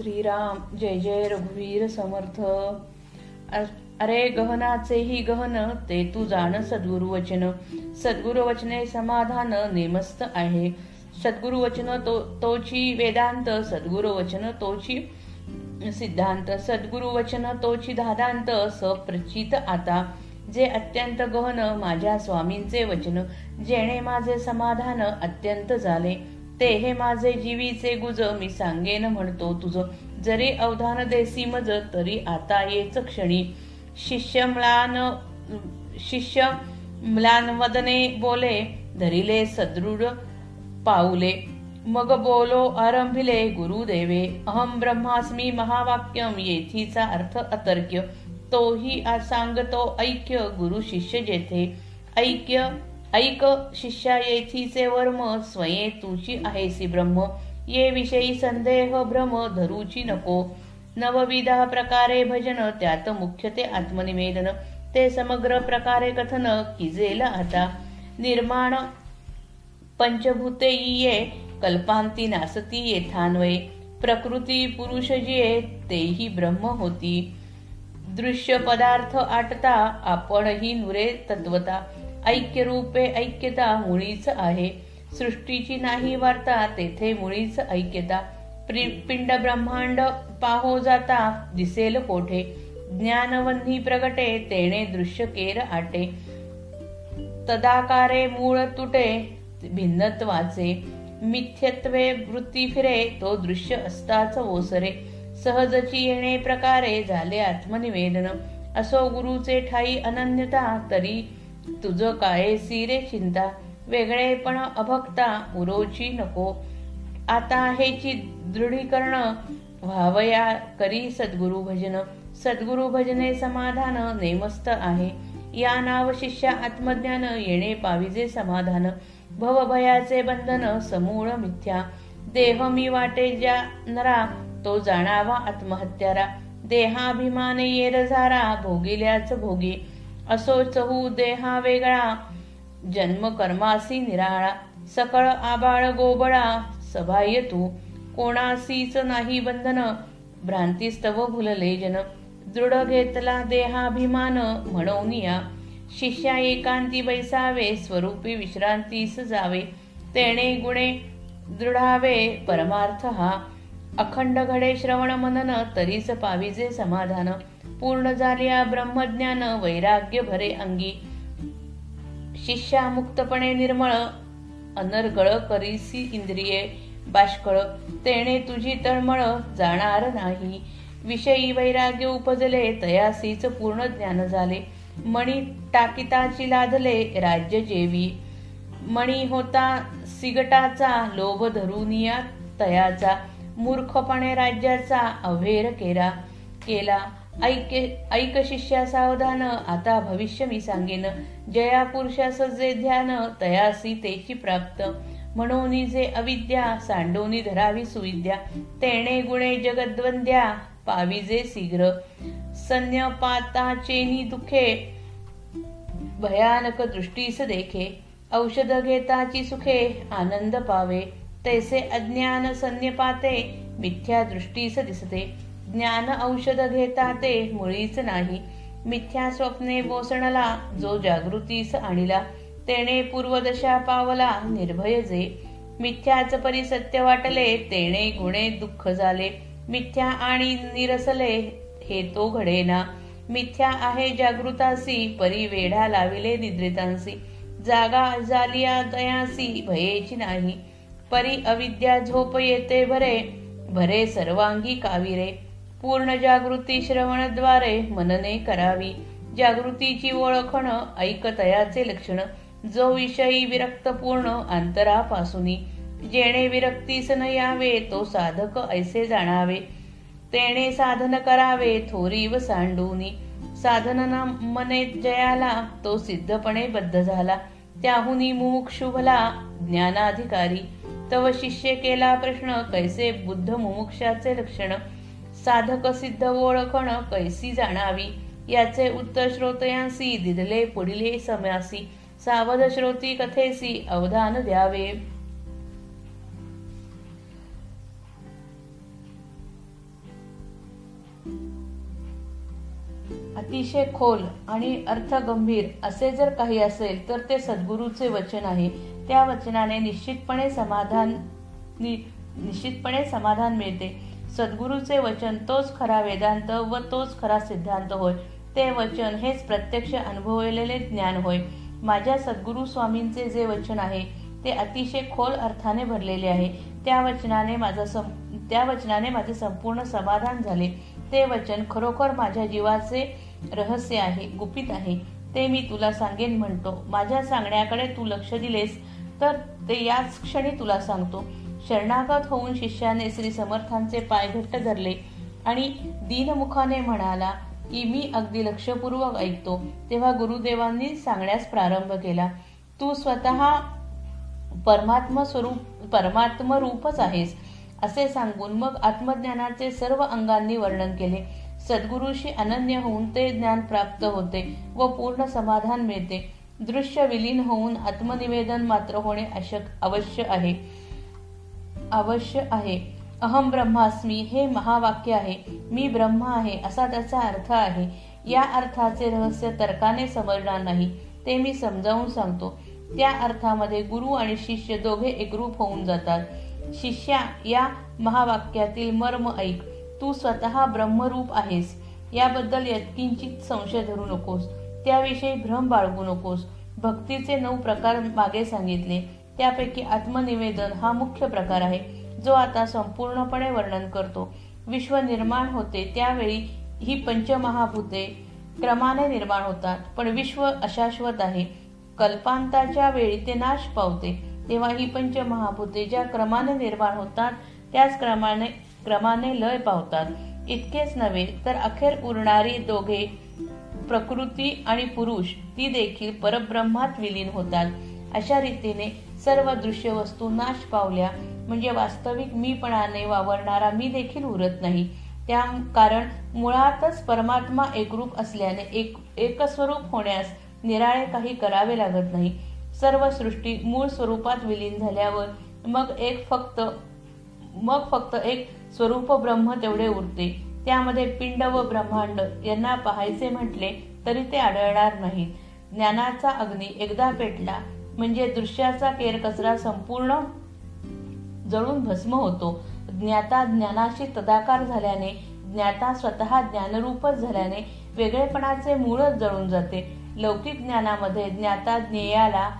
श्रीराम जय जय रघुवीर समर्थ. अरे अरे गहनाचेही गहन ते तू जाण सद्गुरु वचन सद्गुरु वचने समाधान नेमस्त आहे. सद्गुरु वचन तो तोची वेदांत सद्गुरु वचन तोची सिद्धांत. सद्गुरु वचन तोची धादांत सप्रचित आता. जे अत्यंत गहन माझ्या स्वामींचे वचन. जेणे माझे समाधान अत्यंत झाले. ते हे माझे जीवीचे गुज मी सांगेन म्हणतो तुझं. जरी अवधान देसी मज तरी आता येच क्षणी. शिष्य म्लान शिष्य म्लान वदने बोले धरिले सदृढ पाऊले. मग बोलो आरंभिले गुरुदेवे अहम ब्रह्मास्मी महावाक्यम येथीचा अर्थ अतर्क्य. तोही आ सांगतो ऐक्य गुरु शिष्य जेथे. ऐक्य ऐक शिष्या येथीचे वर्म स्वये तुची आहेसी ब्रह्म. ये विषयी संदेह भ्रम धरूची नको. नवविधा प्रकारे भजन त्यात मुख्य ते आत्मनिवेदन. ते समग्र प्रकारे कथन किजेल आता. निर्माण पंचभूते ये कल्पांती नासती येथान्वये प्रकृती पुरुष जिये तेही ब्रह्म होती. दृश्य पदार्थ आटता आपणही नुरे तत्वता ऐक्य रूपे ऐक्यता मुळीच आहे. सृष्टीची नाही वार्ता तेथे मुळीच ऐक्यता. पिंड ब्रह्मांड पाहो जाता दिसेल कोठे? ज्ञानवन्ही प्रगटे तेणे दृश्य केर आटे. तदाकारे मूळ तुटे भिन्नत्वाचे. मिथ्यत्वे वृत्ती फिरे तो दृश्य असताच ओसरे. सहजची येणे प्रकारे झाले आत्मनिवेदन. असो गुरुचे ठाई अनन्यता तरी तुझं काय सिरे चिंता वेगळेपण अभक्ता उरोची नको. आता हेची दृढीकरण व्हावया करी सद्गुरु भजन. सद्गुरु भजने समाधान नेमस्त आहे. या नाव शिष्या आत्मज्ञान येणे पाविजे समाधान. भवभयाचे बंधन समूळ मिथ्या. देह मी वाटे ज्या नरा तो जाणावा आत्महत्यारा. देहाभिमान येर झारा भोगिल्याच भोगी. असो चहू देहा वेगळा. जन्म कर्मासी निराळा. सकळ आबाळ गोबळा. सभाय तू. कोणासीच नाही बंधन. भ्रांतीस्तव भुलले जन. दृढ घेतला देहाभिमान. म्हणून या. शिष्या एकांती बैसावे. स्वरूपी विश्रांतीस जावे. तेणे गुणे दृढावे. परमार्थ हा. अखंड घडे श्रवण मनन. तरीच पाविजे समाधान. पूर्ण झाल्या ब्रह्मज्ञान वैराग्य भरे अंगी. शिष्या मुक्तपणे निर्मळ अनर्गळ करीसी इंद्रिये बाष्कळ तेणे तुझी तळमळ जाणार नाही. विषयी वैराग्य उपजले तयासीच पूर्ण ज्ञान झाले. मणी टाकिताची लादले राज्य जेवी. मणी होता सिगटाचा लोभ धरुनिया तयाचा. मूर्खपणे राज्याचा अव्हेर केला केला. ऐक ऐक शिष्या सावधान आता भविष्य मी सांगेन. जया पुरुषास जे ध्यान तयासी तेची प्राप्त. म्हणून जे अविद्या सांडोनी धरावी सुविद्या. तेणे गुणे जगद्वंद्या पाविजे शीघ्र. सन्यपाताचेनी दुखे भयानक दृष्टीस देखे. औषध घेताची सुखे आनंद पावे. तैसे अज्ञान सन्यपाते मिथ्या दृष्टीस दिसते. ज्ञान औषध घेता ते मुळीच नाही. मिथ्या स्वप्ने बोसणला जो जागृतीस आणिला तेणे पूर्वदशा पावला निर्भय जे. मिथ्याच परी सत्य वाटले तेणे गुणे दुःख झाले. मिथ्या आणि निरसले हे तो घडेना. मिथ्या आहे जागृतासी परी वेढा लाविले निद्रितांसी. जागा झालिया दयासी भयेची नाही. परी अविद्या झोप येते भरे भरे सर्वांगी काविरे. पूर्ण जागृती श्रवणद्वारे मनने करावी. जागृतीची ओळखण ऐकतयाचे लक्षण जो विषयी विरक्त पूर्ण अंतरापासूनी जेणे विरक्तीस न यावे तो साधक ऐसे जाणावे. तेणे साधन करावे थोरी व सांडूनी. साधन मने जयाला तो सिद्धपणे बद्ध झाला. त्याहुनी मुमुक्षुभला ज्ञानाधिकारी. तव शिष्य केला प्रश्न कैसे बुद्ध मुमुक्षाचे लक्षण? साधक सिद्ध ओळखण कैसी जाणावी? याचे उत्तर श्रोतयांसी दिदले पुढील समयासी. सावध श्रोती कथेसी अवधान द्यावे. अतिशय खोल आणि अर्थ गंभीर असे जर काही असेल तर ते सद्गुरूचे वचन आहे. त्या वचनाने निश्चितपणे समाधान नि, निश्चितपणे समाधान मिळते. सद्गुरूचे वचन तोच खरा वेदांत व तोच खरा सिद्धांत होय. ते वचन हेच प्रत्यक्ष अनुभवलेले ज्ञान होय. माझ्या सद्गुरू स्वामींचे जे वचन आहे ते अतिशय खोल अर्थाने भरलेले आहे. त्या वचनाने माझा सं त्या वचनाने माझे संपूर्ण समाधान झाले. ते वचन खरोखर माझ्या जीवाचे रहस्य आहे गुपित आहे. ते मी तुला सांगेन म्हणतो. माझ्या सांगण्याकडे तू लक्ष दिलेस तर ते याच क्षणी तुला सांगतो. शरणागत होऊन शिष्याने श्री समर्थांचे पाय घट्ट धरले आणि दीनमुखाने म्हणाला की मी अगदी लक्षपूर्वक ऐकतो. तेव्हा गुरुदेवांनी सांगण्यास प्रारंभ केला तू स्वतः परमात्म स्वरूप परमात्म रूपच आहेस. असे सांगून मग आत्मज्ञानाचे सर्व अंगांनी वर्णन केले. सद्गुरूशी अनन्य होऊन ते ज्ञान प्राप्त होते व पूर्ण समाधान मिळते. दृश्य विलीन होऊन आत्मनिवेदन मात्र होणे अवश्य आहे. अवश्य आहे. अहम ब्रह्मास्मी हे महावाक्य आहे. मी ब्रह्म आहे असा त्याचा अर्थ आहे. या अर्थाचे रहस्य तर्काने समजणार नाही. ते मी समजावून सांगतो. त्या अर्थामध्ये गुरु आणि शिष्य दोघे एकरूप होऊन जातात. शिष्या या महावाक्यातील मर्म ऐक. तू स्वतः ब्रह्मरूप आहेस. याबद्दल यत्किंचित संशय धरू नकोस. त्याविषयी भ्रम बाळगू नकोस. भक्तीचे नऊ प्रकार मागे सांगितले. त्यापैकी आत्मनिवेदन हा मुख्य प्रकार आहे जो आता संपूर्णपणे वर्णन करतो. विश्व निर्माण होते त्यावेळी ही पंचमहाभूते क्रमाने निर्माण होतात पण विश्व अशाश्वत आहे. कल्पांताच्या वेळी ते नाश पावते. तेव्हा ही पंचमहाभूते ज्या क्रमाने निर्माण होतात त्याच क्रमाने क्रमाने लय पावतात. इतकेच नव्हे तर अखेर उरणारी दोघे प्रकृती आणि पुरुष ती देखील परब्रह्मात विलीन होतात. अशा रीतीने सर्व दृश्य वस्तू नाश पावल्या म्हणजे वास्तविक मीपणाने वावरणारा मी देखील उरत नाही. त्या कारण मुळातच परमात्मा एकरूप असल्याने एक एकस्वरूप होण्यास निराळे काही करावे लागत नाही. सर्व सृष्टी मूळ स्वरूपात विलीन झाल्यावर मग एक फक्त मग फक्त एक स्वरूप ब्रह्म तेवढे उरते. त्यामध्ये पिंड व ब्रह्मांड यांना पाहायचे म्हटले तरी ते आढळणार नाही. ज्ञानाचा अग्नी एकदा पेटला म्हणजे दृश्याचा केरकचरा संपूर्ण जळून भस्म होतो. ज्ञाता ज्ञानाशी तदाकार झाल्याने ज्ञाता स्वतः ज्ञानरूपच झाल्याने वेगळेपणाचे मूळच जळून जाते. लौकिक ज्ञानामध्ये ज्ञाता ज्ञेयाला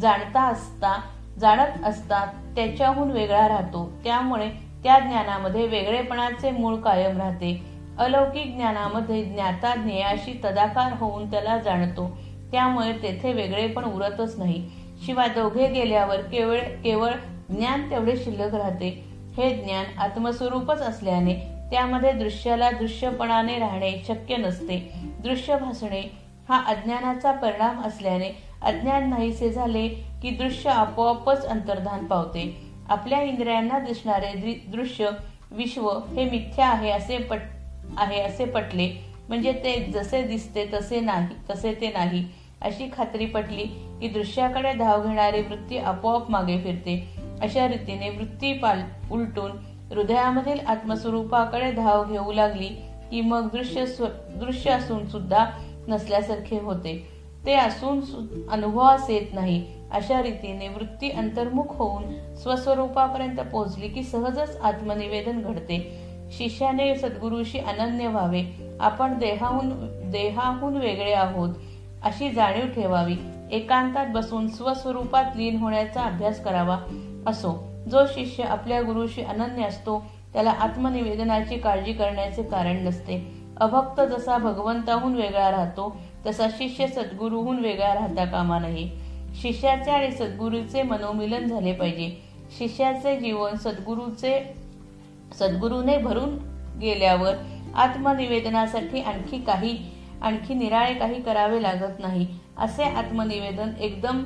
जाणता असता जाणत असता त्याच्याहून वेगळा राहतो. त्यामुळे त्या ज्ञानामध्ये वेगळेपणाचे मूळ कायम राहते. अलौकिक ज्ञानामध्ये ज्ञाता ज्ञेयाशी तदाकार होऊन त्याला जाणतो. त्यामुळे तेथे वेगळे पण उरतच नाही. शिवाय दोघे गेल्यावर केवळ केवळ ज्ञान तेवढे शिल्लक राहते. हे ज्ञान आत्मस्वरूपच असल्याने त्यामध्ये दृश्याला दृश्यपणाने राहणे शक्य नसते. दृश्य भासणे हा अज्ञानाचा परिणाम असल्याने अज्ञान नाहीसे झाले की दृश्य आपोआपच अंतर्धान पावते. आपल्या इंद्रियांना दिसणारे दृश्य विश्व हे मिथ्या आहे असे पट आहे असे पटले म्हणजे ते जसे दिसते तसे नाही तसे ते नाही अशी खात्री पटली की दृश्याकडे धाव घेणारी वृत्ती आपोआप मागे फिरते. अशा रीतीने वृत्ती पाल उलटून हृदयामधील आत्मस्वरूपाकडे धाव घेऊ लागली की मग दृश्य दृश्य असून सुद्धा नसल्यासारखे होते. ते असून अनुभवास येत नाही. अशा रीतीने वृत्ती अंतर्मुख होऊन स्वस्वरूपापर्यंत पोहोचली की सहजच आत्मनिवेदन घडते. शिष्याने सद्गुरूशी अनन्य व्हावे. आपण देहाहून देहाहून वेगळे आहोत अशी जाणीव ठेवावी. एकांतात बसून स्वस्वरूपात लीन होण्याचा अभ्यास करावा. असो जो शिष्य आपल्या गुरुशी अनन्य असतो त्याला आत्मनिवेदनाची काळजी करण्याचे कारण नसते. अभक्त जसा भगवंताहून वेगळा राहतो तसा शिष्य सद्गुरूहून वेगळा राहता कामा नये. शिष्याचे आणि सद्गुरूचे मनोमिलन झाले पाहिजे. शिष्याचे जीवन सद्गुरूचे सद्गुरूने भरून गेल्यावर आत्मनिवेदनासाठी आणखी काही आणखी निराळे काही करावे लागत नाही असे आत्मनिवेदन एकदम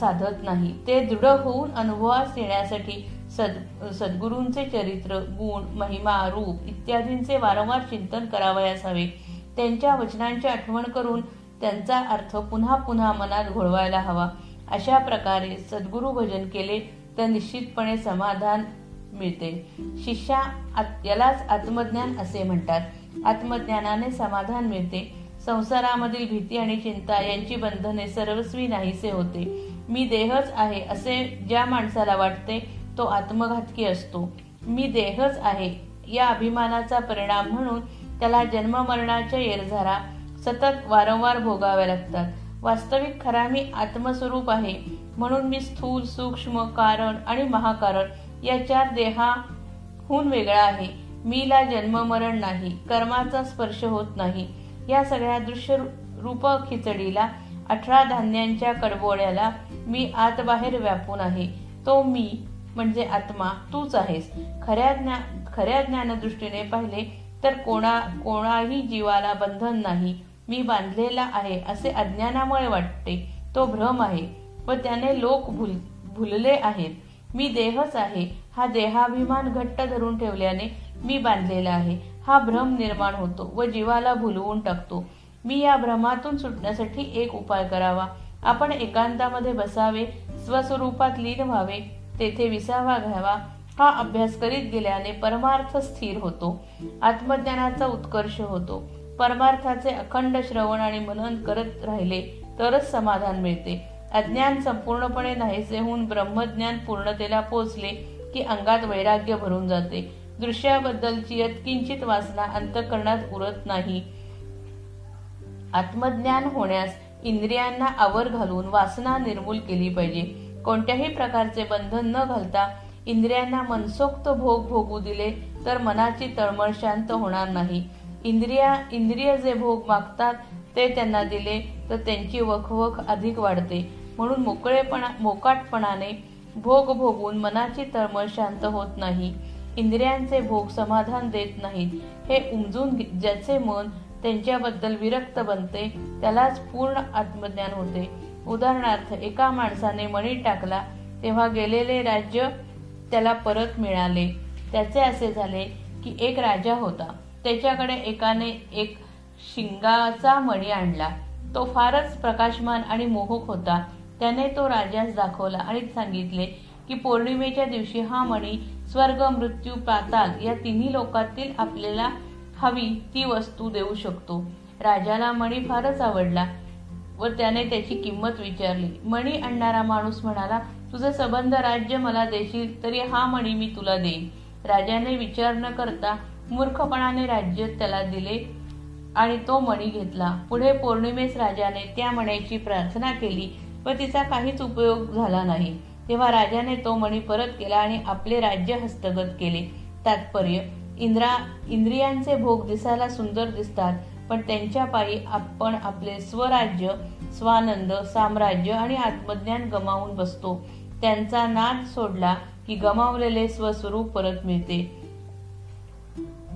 साधत नाही. ते दृढ होऊन अनुभवास येण्यासाठी सद सद्गुरूंचे चरित्र गुण महिमा रूप इत्यादींचे वारंवार चिंतन करावयास हवे. त्यांच्या वचनांची आठवण करून त्यांचा अर्थ पुन्हा पुन्हा मनात घोळवायला हवा. अशा प्रकारे सद्गुरु भजन केले तर निश्चितपणे समाधान मिळते. शिष्या यालाच आत्मज्ञान असे म्हणतात. आत्मज्ञानाने समाधान मिळते. संसारामधील भीती आणि चिंता यांची बंधने सर्वस्वी नाहीसे होते. मी देहच आहे असे ज्या माणसाला वाटते तो आत्मघातकी असतो. मी देहच आहे या अभिमानाचा परिणाम म्हणून त्याला जन्ममरणाच्या येरझारा सतत वारंवार भोगाव्या लागतात. वास्तविक खरा मी आत्मस्वरूप आहे म्हणून मी स्थूल सूक्ष्म कारण आणि महाकारण या चार देहाहून वेगळा आहे. मीला जन्ममरण नाही कर्माचा स्पर्श होत नाही. या सगळ्या दृश्य रूप खिचडीला अठरा धान्यांच्या कडबोळ्याला मी आत बाहेर व्यापून आहे. तो मी म्हणजे आत्मा तूच आहेस. खऱ्या ज्ञा खऱ्या ज्ञानदृष्टीने पाहिले तर कोणा कोणाही जीवाला बंधन नाही. मी बांधलेला आहे असे अज्ञानामुळे वाटते. तो भ्रम आहे व त्याने लोक भुल भुलले आहेत. मी देहच आहे. हा देहाभिमान घट्ट धरून ठेवल्याने मी बांधलेला आहे. हा भ्रम निर्माण होतो व जीवाला भुलवून टाकतो. मी या भ्रमातून सुटण्यासाठी एक उपाय करावा. आपण एकांतामध्ये बसावे स्वस्वरूपात लीन व्हावे तेथे विसावा घ्यावा. हा अभ्यास करीत गेल्याने परमार्थ स्थिर होतो. आत्मज्ञानाचा उत्कर्ष होतो. परमार्थाचे अखंड श्रवण आणि मनन करत राहिले तरच समाधान मिळते. अज्ञान संपूर्णपणे नाहीसे होऊन ब्रह्मज्ञान पूर्णतेला पोचले की अंगात वैराग्य भरून जाते. दृश्याबद्दलची यत्किंचित वासना अंतकरणात उरत नाही. आत्मज्ञान होण्यास इंद्रियांना आवर घालून वासना निर्मूल केली पाहिजे. कोणत्याही प्रकारचे बंधन न घालता इंद्रियांना मनसोक्त भोग भोगू दिले तर मनाची तळमळ शांत होणार नाही. इंद्रिया इंद्रिय जे भोग मागतात ते त्यांना दिले तर त्यांची वखवख अधिक वाढते. म्हणून मोकळेपणा मोकाटपणाने भोग भोगून मनाची तळमळ शांत होत नाही. इंद्रियांचे भोग समाधान देत नाहीत. हे उमजून ज्याचे मन त्यांच्याबद्दल विरक्त बनते त्यालाच पूर्ण आत्मज्ञान होते. उदाहरणार्थ एका माणसाने मणी टाकला तेव्हा गेलेले राज्य त्याला परत मिळाले. त्याचे असे झाले की एक राजा होता. त्याच्याकडे एकाने एक शिंगाचा मणी आणला. तो फारच प्रकाशमान आणि मोहक होता. त्याने तो राजास दाखवला आणि सांगितले की पौर्णिमेच्या दिवशी हा मणी स्वर्ग मृत्यू पाताल या तिन्ही लोकातील आपल्याला हवी ती वस्तू देऊ शकतो. राजाला मणी फारच आवडला व त्याने त्याची किंमत विचारली. मणी आणणारा माणूस म्हणाला तुझं संबंध राज्य मला देशील तरी हा मणी मी तुला देईन. राजाने विचार न करता मूर्खपणाने राज्य त्याला दिले आणि तो मणी घेतला. पुढे पौर्णिमेस राजाने त्या मण्याची प्रार्थना केली व तिचा काहीच उपयोग झाला नाही. तेव्हा राजाने तो मणी परत केला आणि आपले राज्य हस्तगत केले. तात्पर्य इंद्रा इंद्रियांचे भोग दिसायला सुंदर दिसतात पण त्यांच्या पायी आपण आपले स्वराज्य स्वानंद साम्राज्य आणि आत्मज्ञान गमावून बसतो. त्यांचा नाद सोडला की गमावलेले स्वस्वरूप परत मिळते.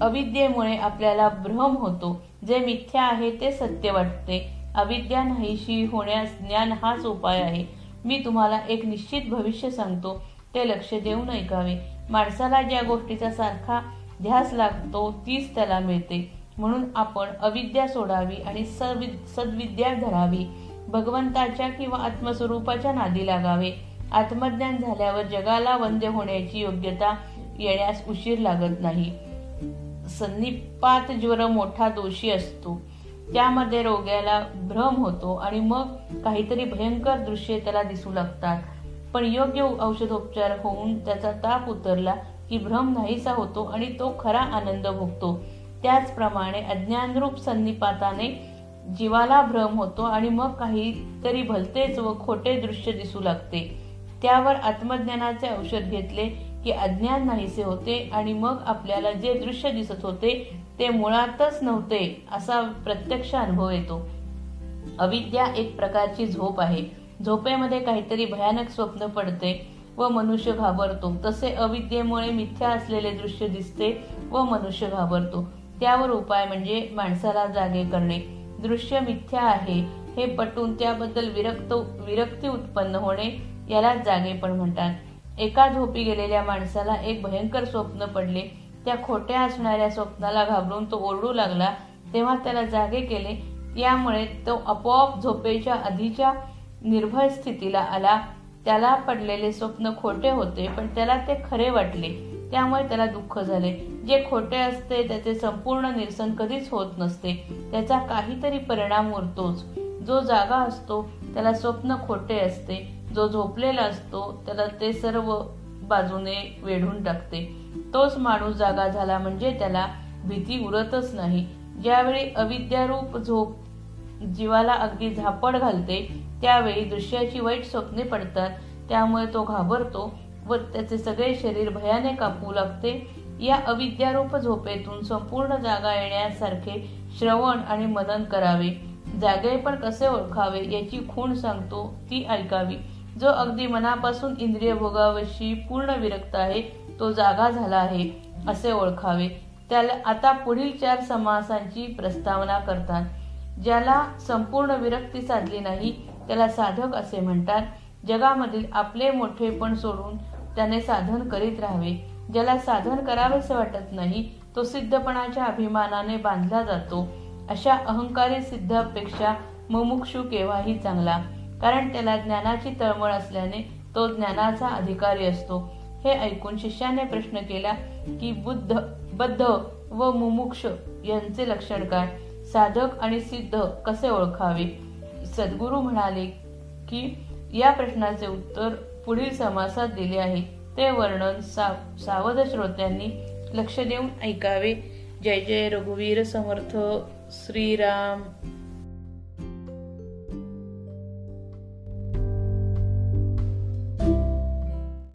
अविद्येमुळे आपल्याला भ्रम होतो. जे मिथ्या आहे ते सत्य वाटते. अविद्या नाहीशी होण्यास ज्ञान हाच उपाय आहे. मी तुम्हाला एक निश्चित भविष्य सांगतो. ते लक्ष देऊन ऐकावे. माणसाला ज्या गोष्टीचा सारखा ध्यास लागतो तीच त्याला मिळते. म्हणून आपण अविद्या सोडावी आणि सद्विद्या धरावी. भगवंताच्या किंवा आत्मस्वरूपाच्या नादी लागावे. आत्मज्ञान झाल्यावर जगाला वंद्य होण्याची योग्यता येण्यास उशीर लागत नाही. सन्निपात ज्वर मोठा दोषी असतो. त्यामध्ये रोग्याला भ्रम होतो आणि मग काहीतरी भयंकर दृश्य त्याला दिसू लागतात. पण योग्य औषधोपचार होऊन त्याचा ताप उतरला की भ्रम नाहीसा होतो आणि तो खरा आनंद भोगतो. त्याचप्रमाणे अज्ञानरूप संनिपाताने जीवाला भ्रम होतो आणि मग काहीतरी भलतेच व खोटे दृश्य दिसू लागते. त्यावर आत्मज्ञानाचे औषध घेतले की अज्ञान नाहीसे होते आणि मग आपल्याला जे दृश्य दिसत होते ते मुळातच नव्हते असा प्रत्यक्ष अनुभव येतो. अविद्या एक प्रकारची झोप आहे. झोपेमध्ये काहीतरी भयानक स्वप्न पडते व मनुष्य घाबरतो. तसे अविद्येमुळे मिथ्या असलेले दृश्य दिसते व मनुष्य घाबरतो. त्यावर उपाय म्हणजे माणसाला जागे करणे. दृश्य मिथ्या आहे हे पटून त्याबद्दल विरक्त विरक्ती उत्पन्न होणे याला जागेपण म्हणतात. एका झोपी गेलेल्या माणसाला एक भयंकर स्वप्न पडले. त्या खोट्या असणाऱ्या स्वप्नाला घाबरून तो ओरडू लागला तेव्हा त्याला जागे केले. यामुळे तो आपोआप झोपेच्या आधीच्या निर्भय स्थितीला आला. त्याला पडलेले स्वप्न खोटे होते पण त्याला ते खरे वाटले. त्यामुळे त्याला दुःख झाले. जे खोटे असते त्याचे संपूर्ण निरसन कधीच होत नसते. त्याचा काहीतरी परिणाम उरतोच. जो जागा असतो त्याला स्वप्न खोटे असते. जो झोपलेला असतो त्याला ते सर्व बाजूने वेढून टाकते. तोच माणूस जागा झाला म्हणजे त्याला भीती उरतच नाही. ज्यावेळी अविद्यारूप झोप जीवाला अगदी झापड घालते त्यावेळी दृश्याची वाईट स्वप्ने पडतात. त्यामुळे तो घाबरतो व त्याचे सगळे शरीर भयाने कापू लागते. या अविद्यारूप झोपेतून संपूर्ण जागा येण्यासारखे श्रवण आणि मनन करावे. जागे पण कसे ओळखावे याची खूण सांगतो ती ऐकावी. जो अगदी मनापासून इंद्रिय भोगावशी पूर्ण विरक्त आहे तो जागा झाला आहे असे ओळखावे. त्याला आता पुढील चार समासांची प्रस्तावना करतात. ज्याला संपूर्ण विरक्ती साधली नाही त्याला साधक असे म्हणतात. जगामधील आपले मोठेपण सोडून त्याने साधन करीत राहावे. ज्याला साधन करावेसे वाटत नाही तो सिद्धपणाच्या अभिमानाने बांधला जातो. अशा अहंकारी सिद्धापेक्षा मुमुक्षू केव्हाही चांगला. कारण त्याला ज्ञानाची तळमळ असल्याने तो ज्ञानाचा अधिकारी असतो. हे ऐकून शिष्याने प्रश्न केला की बुद्ध बद्ध व मुमुक्ष यांचे लक्षण काय? साधक आणि सिद्ध कसे ओळखावे? सद्गुरू म्हणाले की या प्रश्नाचे उत्तर पुढील समासात दिले आहे. ते वर्णन सावध श्रोत्यांनी लक्ष देऊन ऐकावे. जय जय रघुवीर समर्थ. श्रीराम.